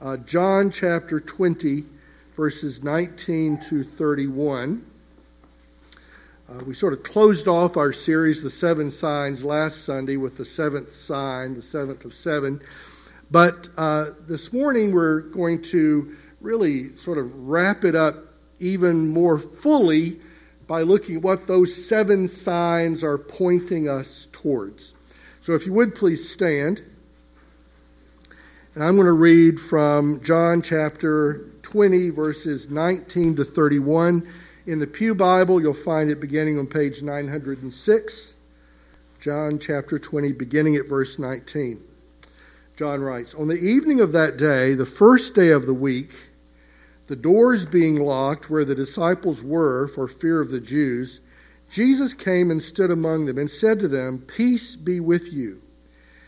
uh, John chapter 20, verses 19 to 31. Uh, we sort of closed off our series, The Seven Signs, last Sunday with the seventh sign, the seventh of seven. But uh, this morning we're going to really sort of wrap it up even more fully by looking at what those seven signs are pointing us towards. So if you would please stand. And I'm going to read from John chapter 20, verses 19 to 31. In the Pew Bible, you'll find it beginning on page 906. John chapter 20, beginning at verse 19. John writes On the evening of that day, the first day of the week, the doors being locked where the disciples were for fear of the Jews, Jesus came and stood among them and said to them, Peace be with you.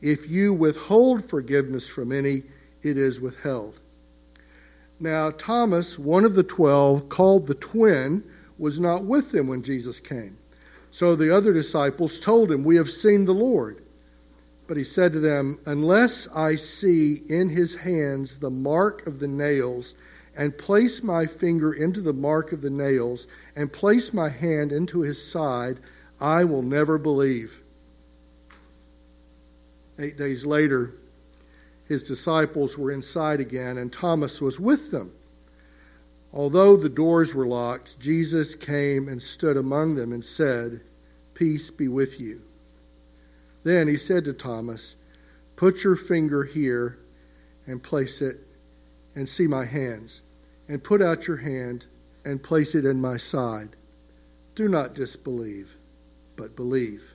If you withhold forgiveness from any, it is withheld. Now, Thomas, one of the twelve, called the twin, was not with them when Jesus came. So the other disciples told him, We have seen the Lord. But he said to them, Unless I see in his hands the mark of the nails, and place my finger into the mark of the nails, and place my hand into his side, I will never believe. Eight days later, his disciples were inside again, and Thomas was with them. Although the doors were locked, Jesus came and stood among them and said, Peace be with you. Then he said to Thomas, Put your finger here and place it and see my hands, and put out your hand and place it in my side. Do not disbelieve, but believe.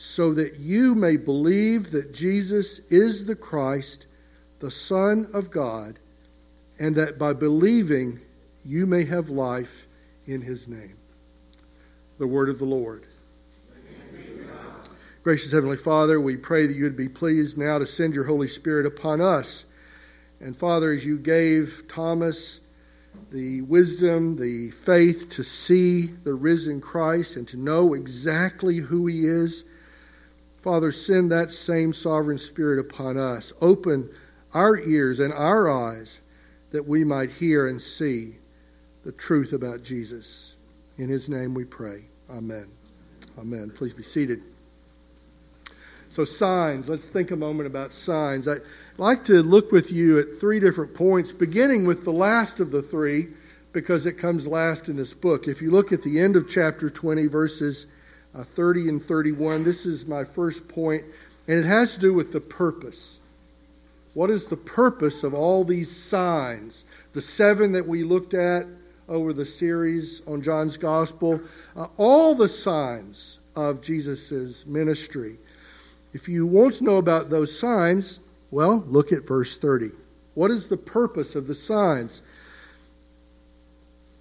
so that you may believe that Jesus is the Christ, the Son of God, and that by believing you may have life in his name. The word of the Lord. Gracious Heavenly Father, we pray that you would be pleased now to send your Holy Spirit upon us. And Father, as you gave Thomas the wisdom, the faith to see the risen Christ and to know exactly who he is, Father, send that same sovereign spirit upon us. Open our ears and our eyes that we might hear and see the truth about Jesus. In his name we pray. Amen. Amen. Please be seated. So, signs. Let's think a moment about signs. I'd like to look with you at three different points, beginning with the last of the three, because it comes last in this book. If you look at the end of chapter 20, verses uh, 30 and 31. This is my first point, and it has to do with the purpose. What is the purpose of all these signs? The seven that we looked at over the series on John's Gospel, uh, all the signs of Jesus' ministry. If you want to know about those signs, well, look at verse 30. What is the purpose of the signs?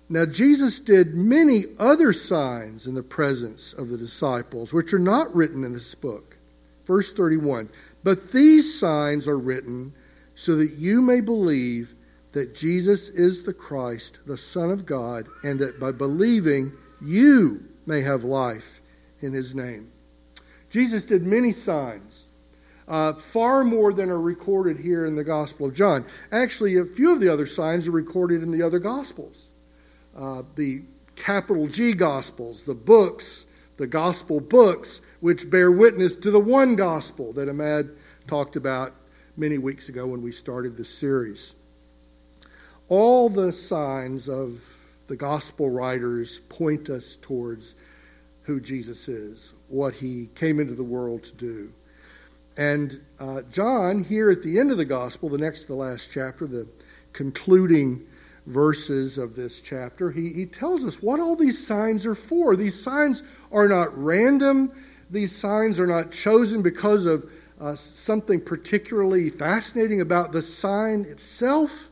Now, Jesus did many other signs in the presence of the disciples, which are not written in this book. Verse 31 But these signs are written so that you may believe that Jesus is the Christ, the Son of God, and that by believing you may have life in his name. Jesus did many signs, uh, far more than are recorded here in the Gospel of John. Actually, a few of the other signs are recorded in the other Gospels uh, the capital G Gospels, the books, the Gospel books, which bear witness to the one Gospel that Ahmad talked about many weeks ago when we started this series. All the signs of the gospel writers point us towards who Jesus is, what he came into the world to do. And uh, John, here at the end of the gospel, the next to the last chapter, the concluding verses of this chapter, he, he tells us what all these signs are for. These signs are not random, these signs are not chosen because of uh, something particularly fascinating about the sign itself.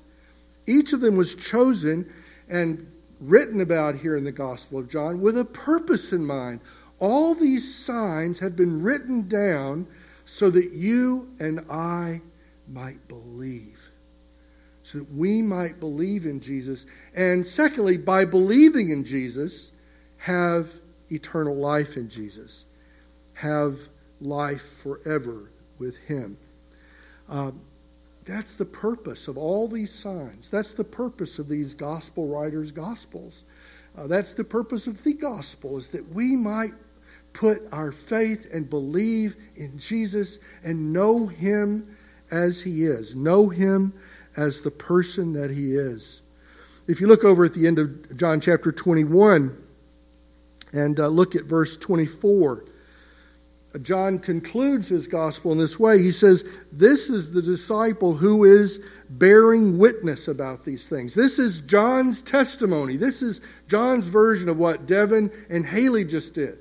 Each of them was chosen and written about here in the Gospel of John with a purpose in mind. All these signs have been written down so that you and I might believe. So that we might believe in Jesus. And secondly, by believing in Jesus, have eternal life in Jesus, have life forever with Him. Um, that's the purpose of all these signs. That's the purpose of these gospel writers' gospels. Uh, that's the purpose of the gospel, is that we might put our faith and believe in Jesus and know Him as He is, know Him as the person that He is. If you look over at the end of John chapter 21 and uh, look at verse 24, John concludes his gospel in this way. He says, This is the disciple who is bearing witness about these things. This is John's testimony. This is John's version of what Devin and Haley just did.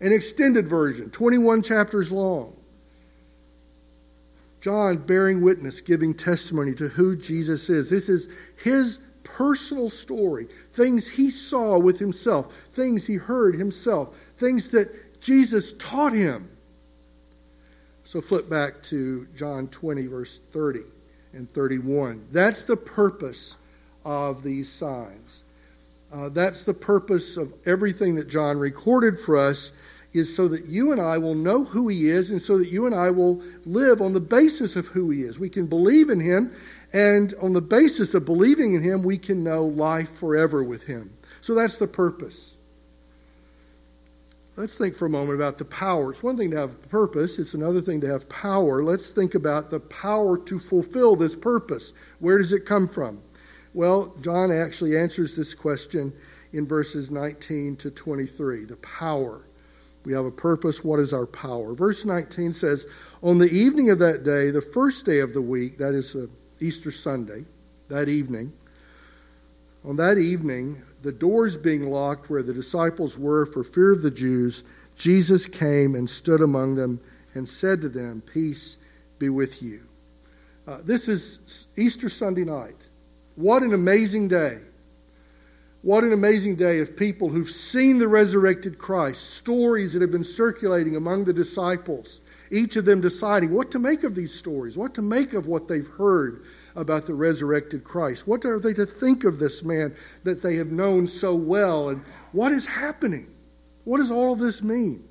An extended version, 21 chapters long. John bearing witness, giving testimony to who Jesus is. This is his personal story, things he saw with himself, things he heard himself, things that Jesus taught him. So flip back to John 20, verse 30 and 31. That's the purpose of these signs. Uh, that's the purpose of everything that John recorded for us, is so that you and I will know who he is, and so that you and I will live on the basis of who he is. We can believe in him, and on the basis of believing in him, we can know life forever with him. So that's the purpose. Let's think for a moment about the power. It's one thing to have purpose, it's another thing to have power. Let's think about the power to fulfill this purpose. Where does it come from? Well, John actually answers this question in verses 19 to 23. The power. We have a purpose. What is our power? Verse 19 says, On the evening of that day, the first day of the week, that is Easter Sunday, that evening, on that evening, the doors being locked where the disciples were for fear of the Jews, Jesus came and stood among them and said to them, Peace be with you. Uh, this is Easter Sunday night. What an amazing day. What an amazing day of people who've seen the resurrected Christ, stories that have been circulating among the disciples, each of them deciding what to make of these stories, what to make of what they've heard about the resurrected Christ? What are they to think of this man that they have known so well? And what is happening? What does all of this mean?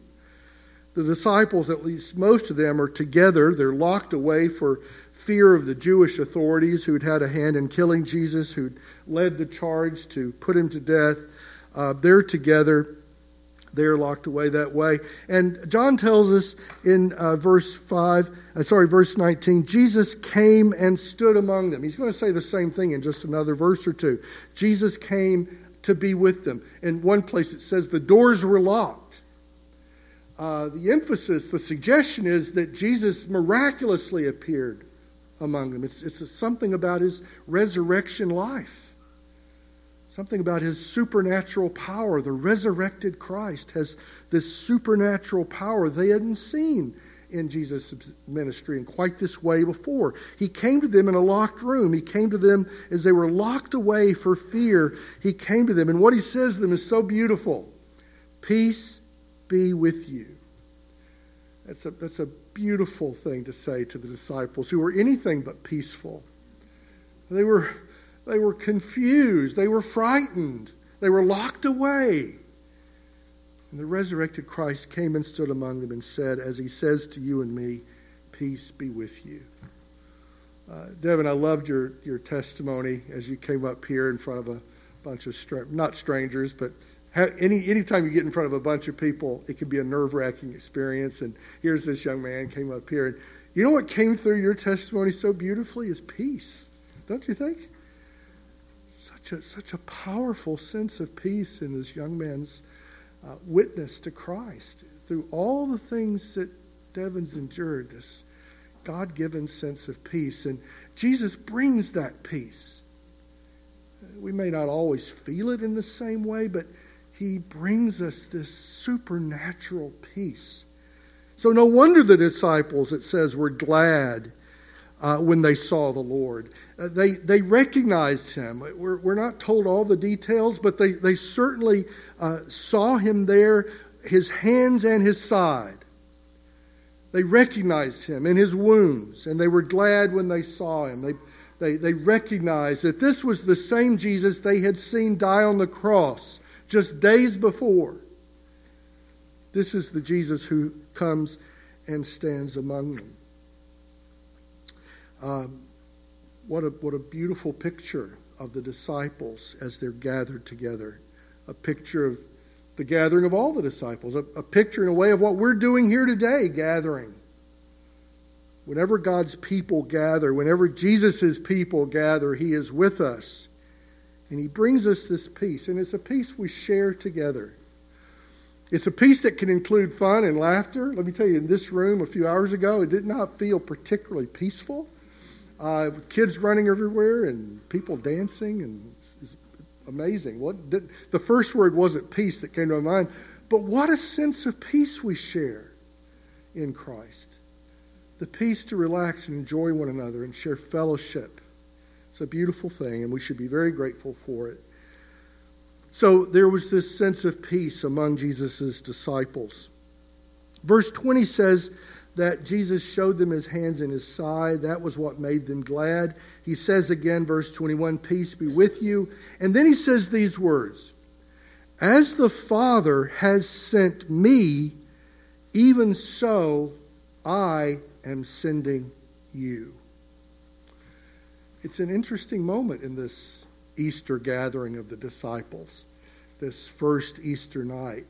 The disciples, at least most of them, are together. They're locked away for fear of the Jewish authorities who'd had a hand in killing Jesus, who'd led the charge to put him to death. Uh, they're together they're locked away that way. And John tells us in uh, verse 5, uh, sorry, verse 19, Jesus came and stood among them. He's going to say the same thing in just another verse or two. Jesus came to be with them. In one place it says the doors were locked. Uh, the emphasis, the suggestion is that Jesus miraculously appeared among them. It's, it's something about his resurrection life. Something about his supernatural power. The resurrected Christ has this supernatural power they hadn't seen in Jesus' ministry in quite this way before. He came to them in a locked room. He came to them as they were locked away for fear. He came to them, and what he says to them is so beautiful Peace be with you. That's a, that's a beautiful thing to say to the disciples who were anything but peaceful. They were they were confused. They were frightened. They were locked away. And the resurrected Christ came and stood among them and said, as he says to you and me, Peace be with you. Uh, Devin, I loved your, your testimony as you came up here in front of a bunch of, stra- not strangers, but any anytime you get in front of a bunch of people, it can be a nerve wracking experience. And here's this young man came up here. And you know what came through your testimony so beautifully is peace, don't you think? Such a, such a powerful sense of peace in this young man's uh, witness to Christ through all the things that Devin's endured, this God given sense of peace. And Jesus brings that peace. We may not always feel it in the same way, but he brings us this supernatural peace. So, no wonder the disciples, it says, were glad uh, when they saw the Lord. Uh, they, they recognized him. We're, we're not told all the details, but they, they certainly uh, saw him there, his hands and his side. They recognized him in his wounds, and they were glad when they saw him. They, they, they recognized that this was the same Jesus they had seen die on the cross just days before. This is the Jesus who comes and stands among them. Um, what, a, what a beautiful picture of the disciples as they're gathered together. A picture of the gathering of all the disciples, a, a picture in a way of what we're doing here today, gathering. Whenever God's people gather, whenever Jesus' people gather, He is with us. And He brings us this peace. And it's a peace we share together. It's a peace that can include fun and laughter. Let me tell you, in this room a few hours ago, it did not feel particularly peaceful. Uh, with kids running everywhere and people dancing, and it's, amazing. What, the, the first word wasn't peace that came to my mind, but what a sense of peace we share in Christ. The peace to relax and enjoy one another and share fellowship. It's a beautiful thing, and we should be very grateful for it. So there was this sense of peace among Jesus' disciples. Verse 20 says that Jesus showed them his hands and his side. That was what made them glad. He says again, verse 21, Peace be with you. And then he says these words As the Father has sent me, even so I am sending you. It's an interesting moment in this Easter gathering of the disciples, this first Easter night.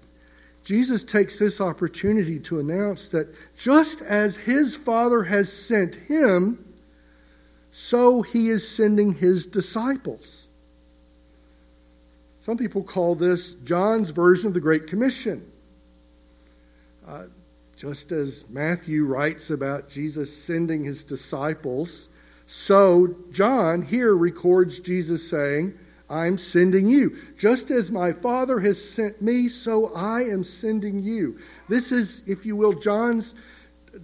Jesus takes this opportunity to announce that just as his Father has sent him, so he is sending his disciples. Some people call this John's version of the Great Commission. Uh, just as Matthew writes about Jesus sending his disciples, so John here records Jesus saying, I'm sending you. Just as my Father has sent me, so I am sending you. This is, if you will, John's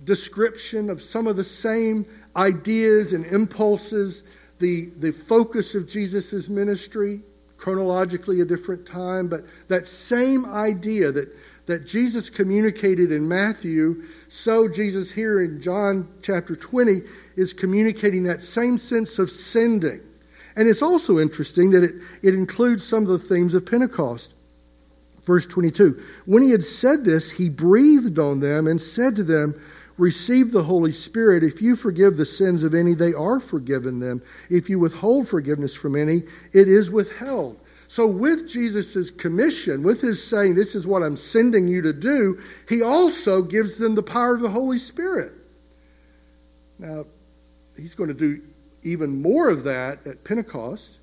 description of some of the same ideas and impulses, the, the focus of Jesus' ministry, chronologically a different time, but that same idea that that Jesus communicated in Matthew, so Jesus here in John chapter 20 is communicating that same sense of sending. And it's also interesting that it, it includes some of the themes of Pentecost. Verse 22 When he had said this, he breathed on them and said to them, Receive the Holy Spirit. If you forgive the sins of any, they are forgiven them. If you withhold forgiveness from any, it is withheld. So, with Jesus' commission, with his saying, This is what I'm sending you to do, he also gives them the power of the Holy Spirit. Now, he's going to do even more of that at Pentecost.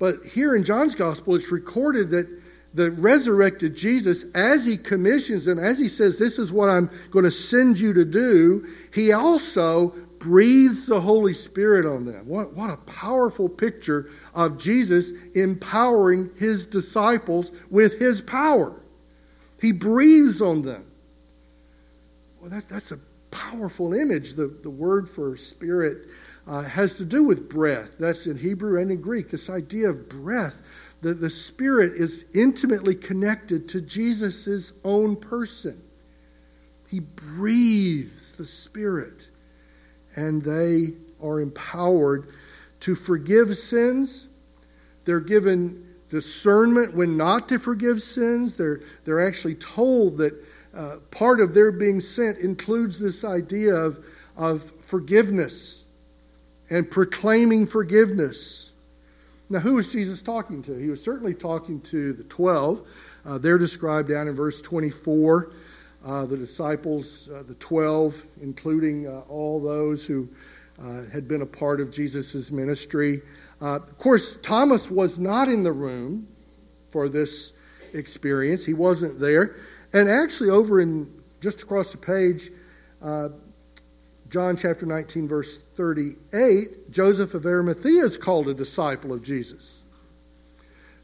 But here in John's Gospel, it's recorded that the resurrected Jesus, as he commissions them, as he says, This is what I'm going to send you to do, he also breathes the Holy Spirit on them. What, what a powerful picture of Jesus empowering his disciples with his power. He breathes on them. Well, that's, that's a powerful image. The, the word for spirit uh, has to do with breath. That's in Hebrew and in Greek. This idea of breath. The, the spirit is intimately connected to Jesus' own person. He breathes the spirit and they are empowered to forgive sins. They're given discernment when not to forgive sins. They're, they're actually told that uh, part of their being sent includes this idea of, of forgiveness and proclaiming forgiveness. Now, who was Jesus talking to? He was certainly talking to the 12. Uh, they're described down in verse 24 uh, the disciples, uh, the 12, including uh, all those who uh, had been a part of Jesus' ministry. Uh, of course, Thomas was not in the room for this experience. He wasn't there. And actually, over in just across the page, uh, John chapter 19, verse 38, Joseph of Arimathea is called a disciple of Jesus.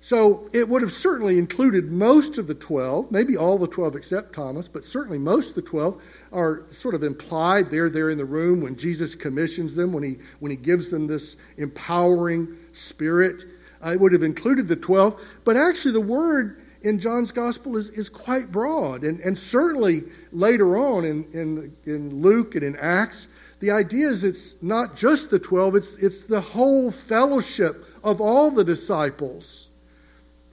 So it would have certainly included most of the 12, maybe all the 12 except Thomas, but certainly most of the 12 are sort of implied. They're there in the room when Jesus commissions them, when he, when he gives them this empowering spirit. Uh, it would have included the 12, but actually the word in John's gospel is, is quite broad. And, and certainly later on in, in, in Luke and in Acts, the idea is it's not just the 12, it's, it's the whole fellowship of all the disciples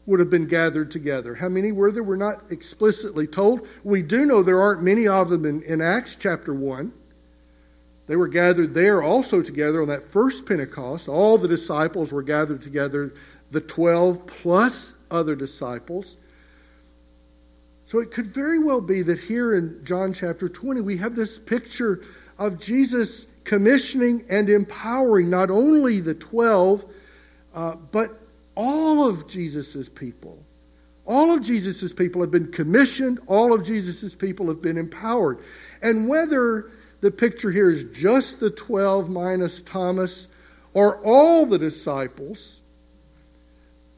would have been gathered together. How many were there? We're not explicitly told. We do know there aren't many of them in, in Acts chapter 1. They were gathered there also together on that first Pentecost. All the disciples were gathered together, the 12 plus other disciples. So it could very well be that here in John chapter 20, we have this picture of Jesus commissioning and empowering not only the 12, uh, but all of Jesus' people. All of Jesus' people have been commissioned, all of Jesus' people have been empowered. And whether the picture here is just the 12 minus Thomas or all the disciples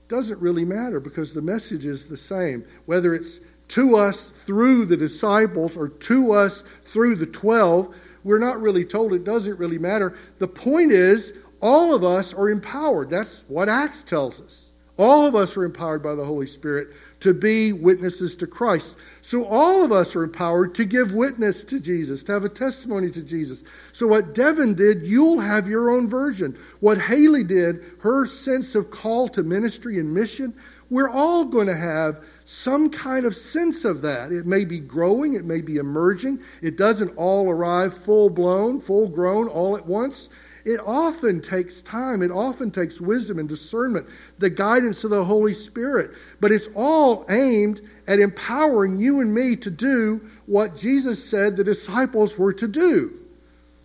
doesn't really matter because the message is the same. Whether it's to us through the disciples or to us through the 12, we're not really told. It doesn't really matter. The point is, all of us are empowered. That's what Acts tells us. All of us are empowered by the Holy Spirit to be witnesses to Christ. So all of us are empowered to give witness to Jesus, to have a testimony to Jesus. So what Devin did, you'll have your own version. What Haley did, her sense of call to ministry and mission, we're all going to have some kind of sense of that. It may be growing, it may be emerging. It doesn't all arrive full blown, full grown all at once. It often takes time, it often takes wisdom and discernment, the guidance of the Holy Spirit. But it's all aimed at empowering you and me to do what Jesus said the disciples were to do.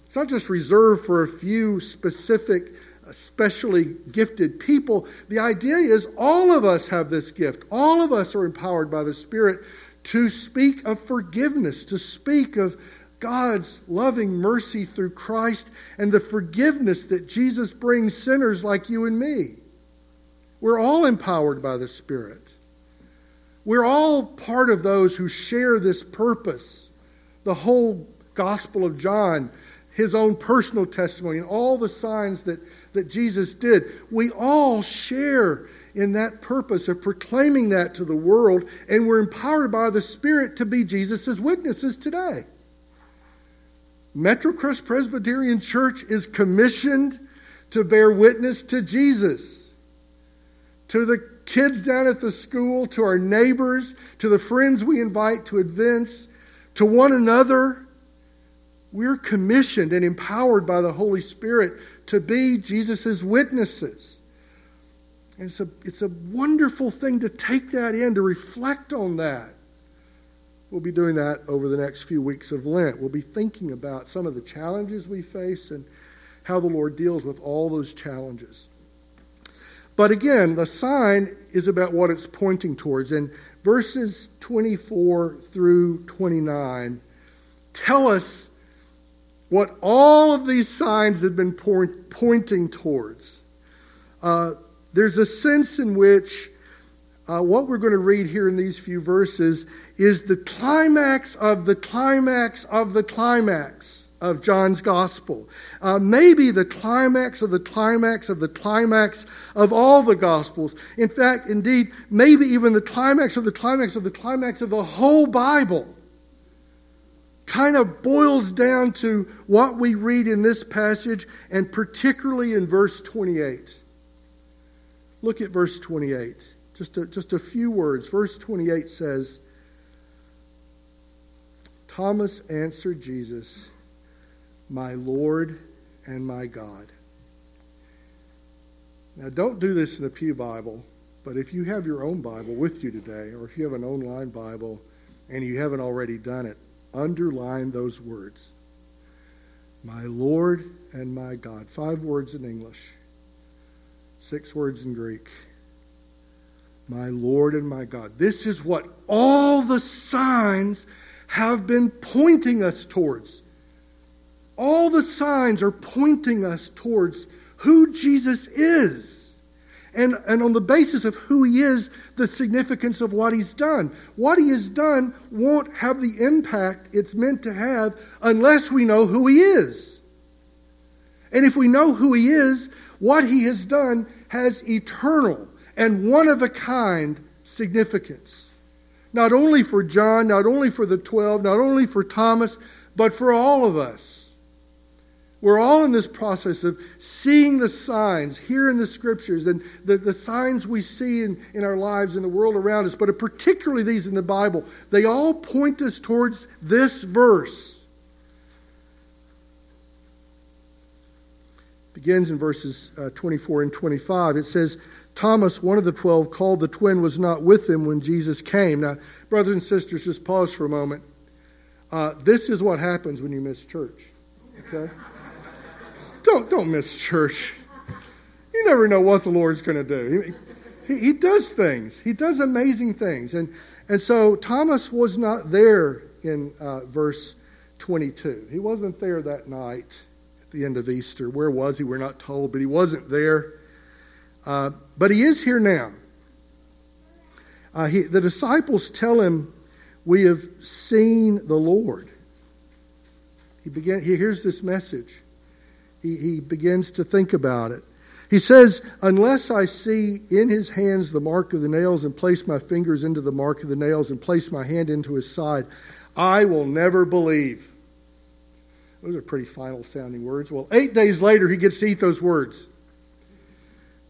It's not just reserved for a few specific, especially gifted people. The idea is all of us have this gift. All of us are empowered by the Spirit to speak of forgiveness, to speak of God's loving mercy through Christ and the forgiveness that Jesus brings sinners like you and me. We're all empowered by the Spirit. We're all part of those who share this purpose. The whole Gospel of John, his own personal testimony, and all the signs that, that Jesus did, we all share in that purpose of proclaiming that to the world, and we're empowered by the Spirit to be Jesus' witnesses today. Metrocrest Presbyterian Church is commissioned to bear witness to Jesus, to the kids down at the school, to our neighbors, to the friends we invite to events, to one another. We're commissioned and empowered by the Holy Spirit to be Jesus' witnesses. And it's a, it's a wonderful thing to take that in, to reflect on that. We'll be doing that over the next few weeks of Lent. We'll be thinking about some of the challenges we face and how the Lord deals with all those challenges. But again, the sign is about what it's pointing towards. And verses 24 through 29 tell us what all of these signs have been point, pointing towards. Uh, there's a sense in which uh, what we're going to read here in these few verses is the climax of the climax of the climax of John's gospel. Uh, maybe the climax of the climax of the climax of all the gospels. In fact, indeed, maybe even the climax of the climax of the climax of the whole Bible kind of boils down to what we read in this passage and particularly in verse 28. Look at verse 28. Just a, just a few words. Verse 28 says, Thomas answered Jesus, My Lord and my God. Now, don't do this in the Pew Bible, but if you have your own Bible with you today, or if you have an online Bible and you haven't already done it, underline those words. My Lord and my God. Five words in English. Six words in Greek. My Lord and my God. This is what all the signs have been pointing us towards. All the signs are pointing us towards who Jesus is. And, and on the basis of who he is, the significance of what he's done. What he has done won't have the impact it's meant to have unless we know who he is. And if we know who he is, what he has done has eternal and one of a kind significance. Not only for John, not only for the 12, not only for Thomas, but for all of us. We're all in this process of seeing the signs here in the scriptures and the, the signs we see in, in our lives in the world around us, but particularly these in the Bible. They all point us towards this verse. Begins in verses uh, 24 and 25. It says, Thomas, one of the twelve, called the twin, was not with them when Jesus came. Now, brothers and sisters, just pause for a moment. Uh, this is what happens when you miss church. Okay? don't, don't miss church. You never know what the Lord's going to do. He, he, he, does things, He does amazing things. And, and so Thomas was not there in uh, verse 22. He wasn't there that night at the end of Easter. Where was he? We're not told, but he wasn't there. Uh, but he is here now. Uh, he, the disciples tell him, We have seen the Lord. He, began, he hears this message he, he begins to think about it. He says, Unless I see in his hands the mark of the nails and place my fingers into the mark of the nails and place my hand into his side, I will never believe. Those are pretty final sounding words. Well, eight days later, he gets to eat those words.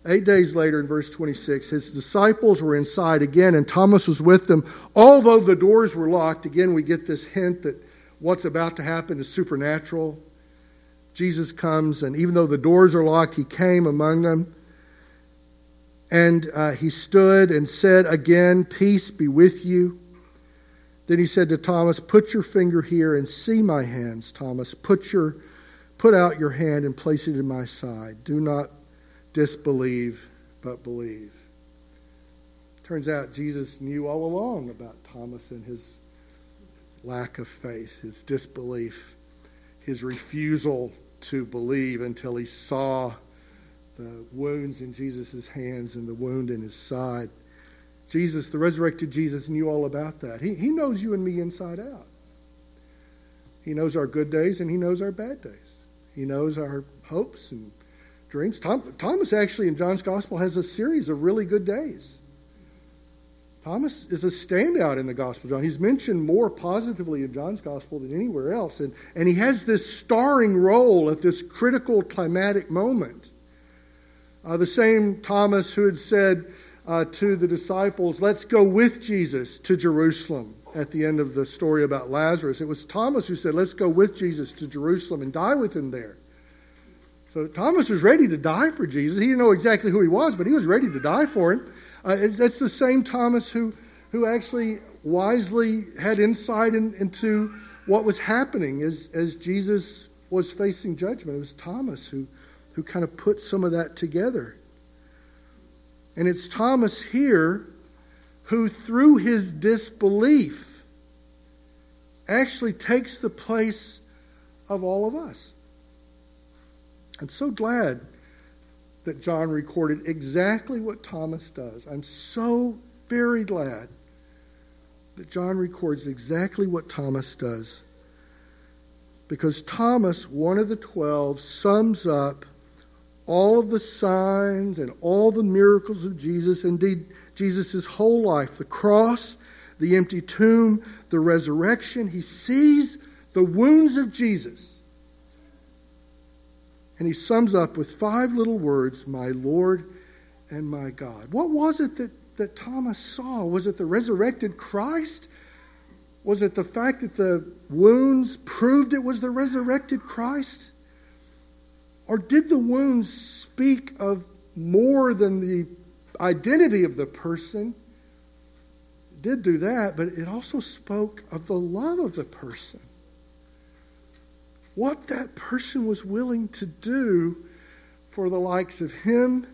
Eight days later, in verse 26, his disciples were inside again, and Thomas was with them. Although the doors were locked, again, we get this hint that what's about to happen is supernatural. Jesus comes, and even though the doors are locked, he came among them. And uh, he stood and said again, Peace be with you. Then he said to Thomas, Put your finger here and see my hands, Thomas. Put, your, put out your hand and place it in my side. Do not disbelieve, but believe. Turns out Jesus knew all along about Thomas and his lack of faith, his disbelief, his refusal to believe until he saw the wounds in Jesus' hands and the wound in his side. Jesus, the resurrected Jesus, knew all about that. He, he knows you and me inside out. He knows our good days and he knows our bad days. He knows our hopes and dreams. Tom, Thomas actually in John's Gospel has a series of really good days. Thomas is a standout in the Gospel John. He's mentioned more positively in John's Gospel than anywhere else. And, and he has this starring role at this critical climatic moment. Uh, the same Thomas who had said uh, to the disciples, Let's go with Jesus to Jerusalem at the end of the story about Lazarus. It was Thomas who said, Let's go with Jesus to Jerusalem and die with him there. So Thomas was ready to die for Jesus. He didn't know exactly who he was, but he was ready to die for him. Uh, that's the same Thomas who, who actually wisely had insight in, into what was happening as, as Jesus was facing judgment. It was Thomas who, who kind of put some of that together. And it's Thomas here who, through his disbelief, actually takes the place of all of us. I'm so glad that John recorded exactly what Thomas does. I'm so very glad that John records exactly what Thomas does. Because Thomas, one of the twelve, sums up all of the signs and all the miracles of Jesus, indeed, Jesus' whole life the cross, the empty tomb, the resurrection. He sees the wounds of Jesus and he sums up with five little words My Lord and my God. What was it that, that Thomas saw? Was it the resurrected Christ? Was it the fact that the wounds proved it was the resurrected Christ? Or did the wounds speak of more than the identity of the person? It did do that, but it also spoke of the love of the person what that person was willing to do for the likes of him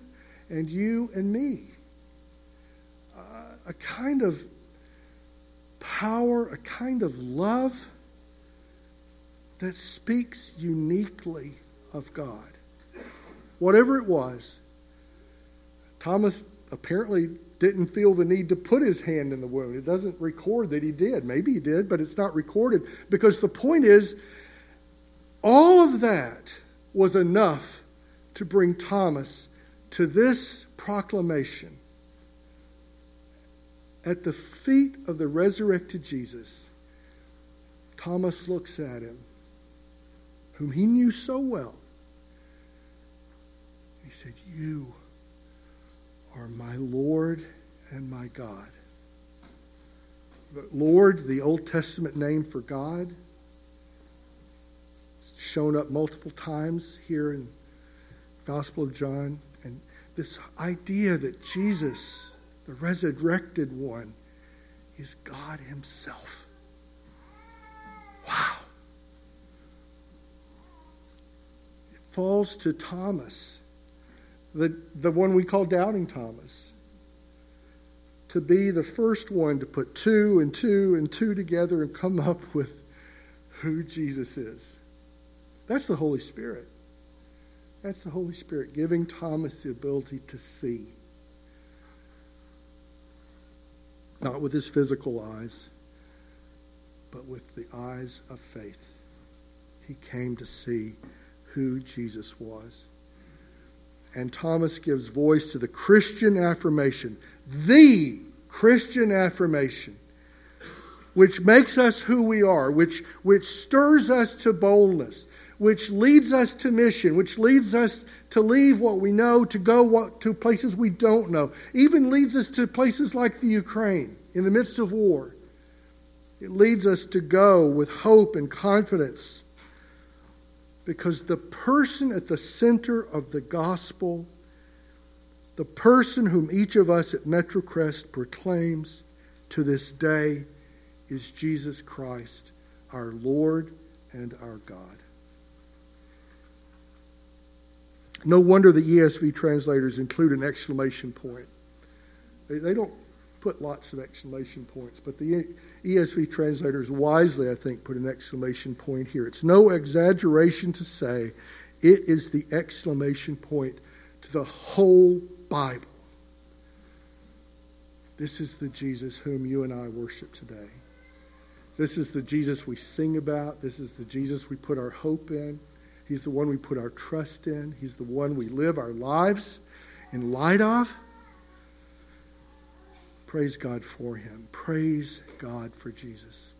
and you and me. Uh, a kind of power, a kind of love that speaks uniquely of God. Whatever it was, Thomas apparently didn't feel the need to put his hand in the wound. It doesn't record that he did. Maybe he did, but it's not recorded because the point is all of that was enough to bring Thomas to this proclamation at the feet of the resurrected Jesus. Thomas looks at him, whom he knew so well. He said, You are my Lord and my God. The Lord, the Old Testament name for God, shown up multiple times here in Gospel of John. And this idea that Jesus, the resurrected one, is God Himself. Wow. It falls to Thomas the, the one we call Doubting Thomas, to be the first one to put two and two and two together and come up with who Jesus is. That's the Holy Spirit. That's the Holy Spirit giving Thomas the ability to see. Not with his physical eyes, but with the eyes of faith. He came to see who Jesus was and Thomas gives voice to the Christian affirmation, the Christian affirmation, which makes us who we are, which, which stirs us to boldness, which leads us to mission, which leads us to leave what we know, to go what, to places we don't know, even leads us to places like the Ukraine in the midst of war. It leads us to go with hope and confidence because the person at the center of the gospel, the person whom each of us at Metrocrest proclaims to this day, is Jesus Christ, our Lord and our God. No wonder the ESV translators include an exclamation point. They, they don't put lots of exclamation points, but the ESV translators wisely, I think, put an exclamation point here. It's no exaggeration to say it is the exclamation point to the whole Bible. This is the Jesus whom you and I worship today. This is the Jesus we sing about. This is the Jesus we put our hope in. He's the one we put our trust in. He's the one we live our lives in light of. Praise God for him. Praise God for Jesus.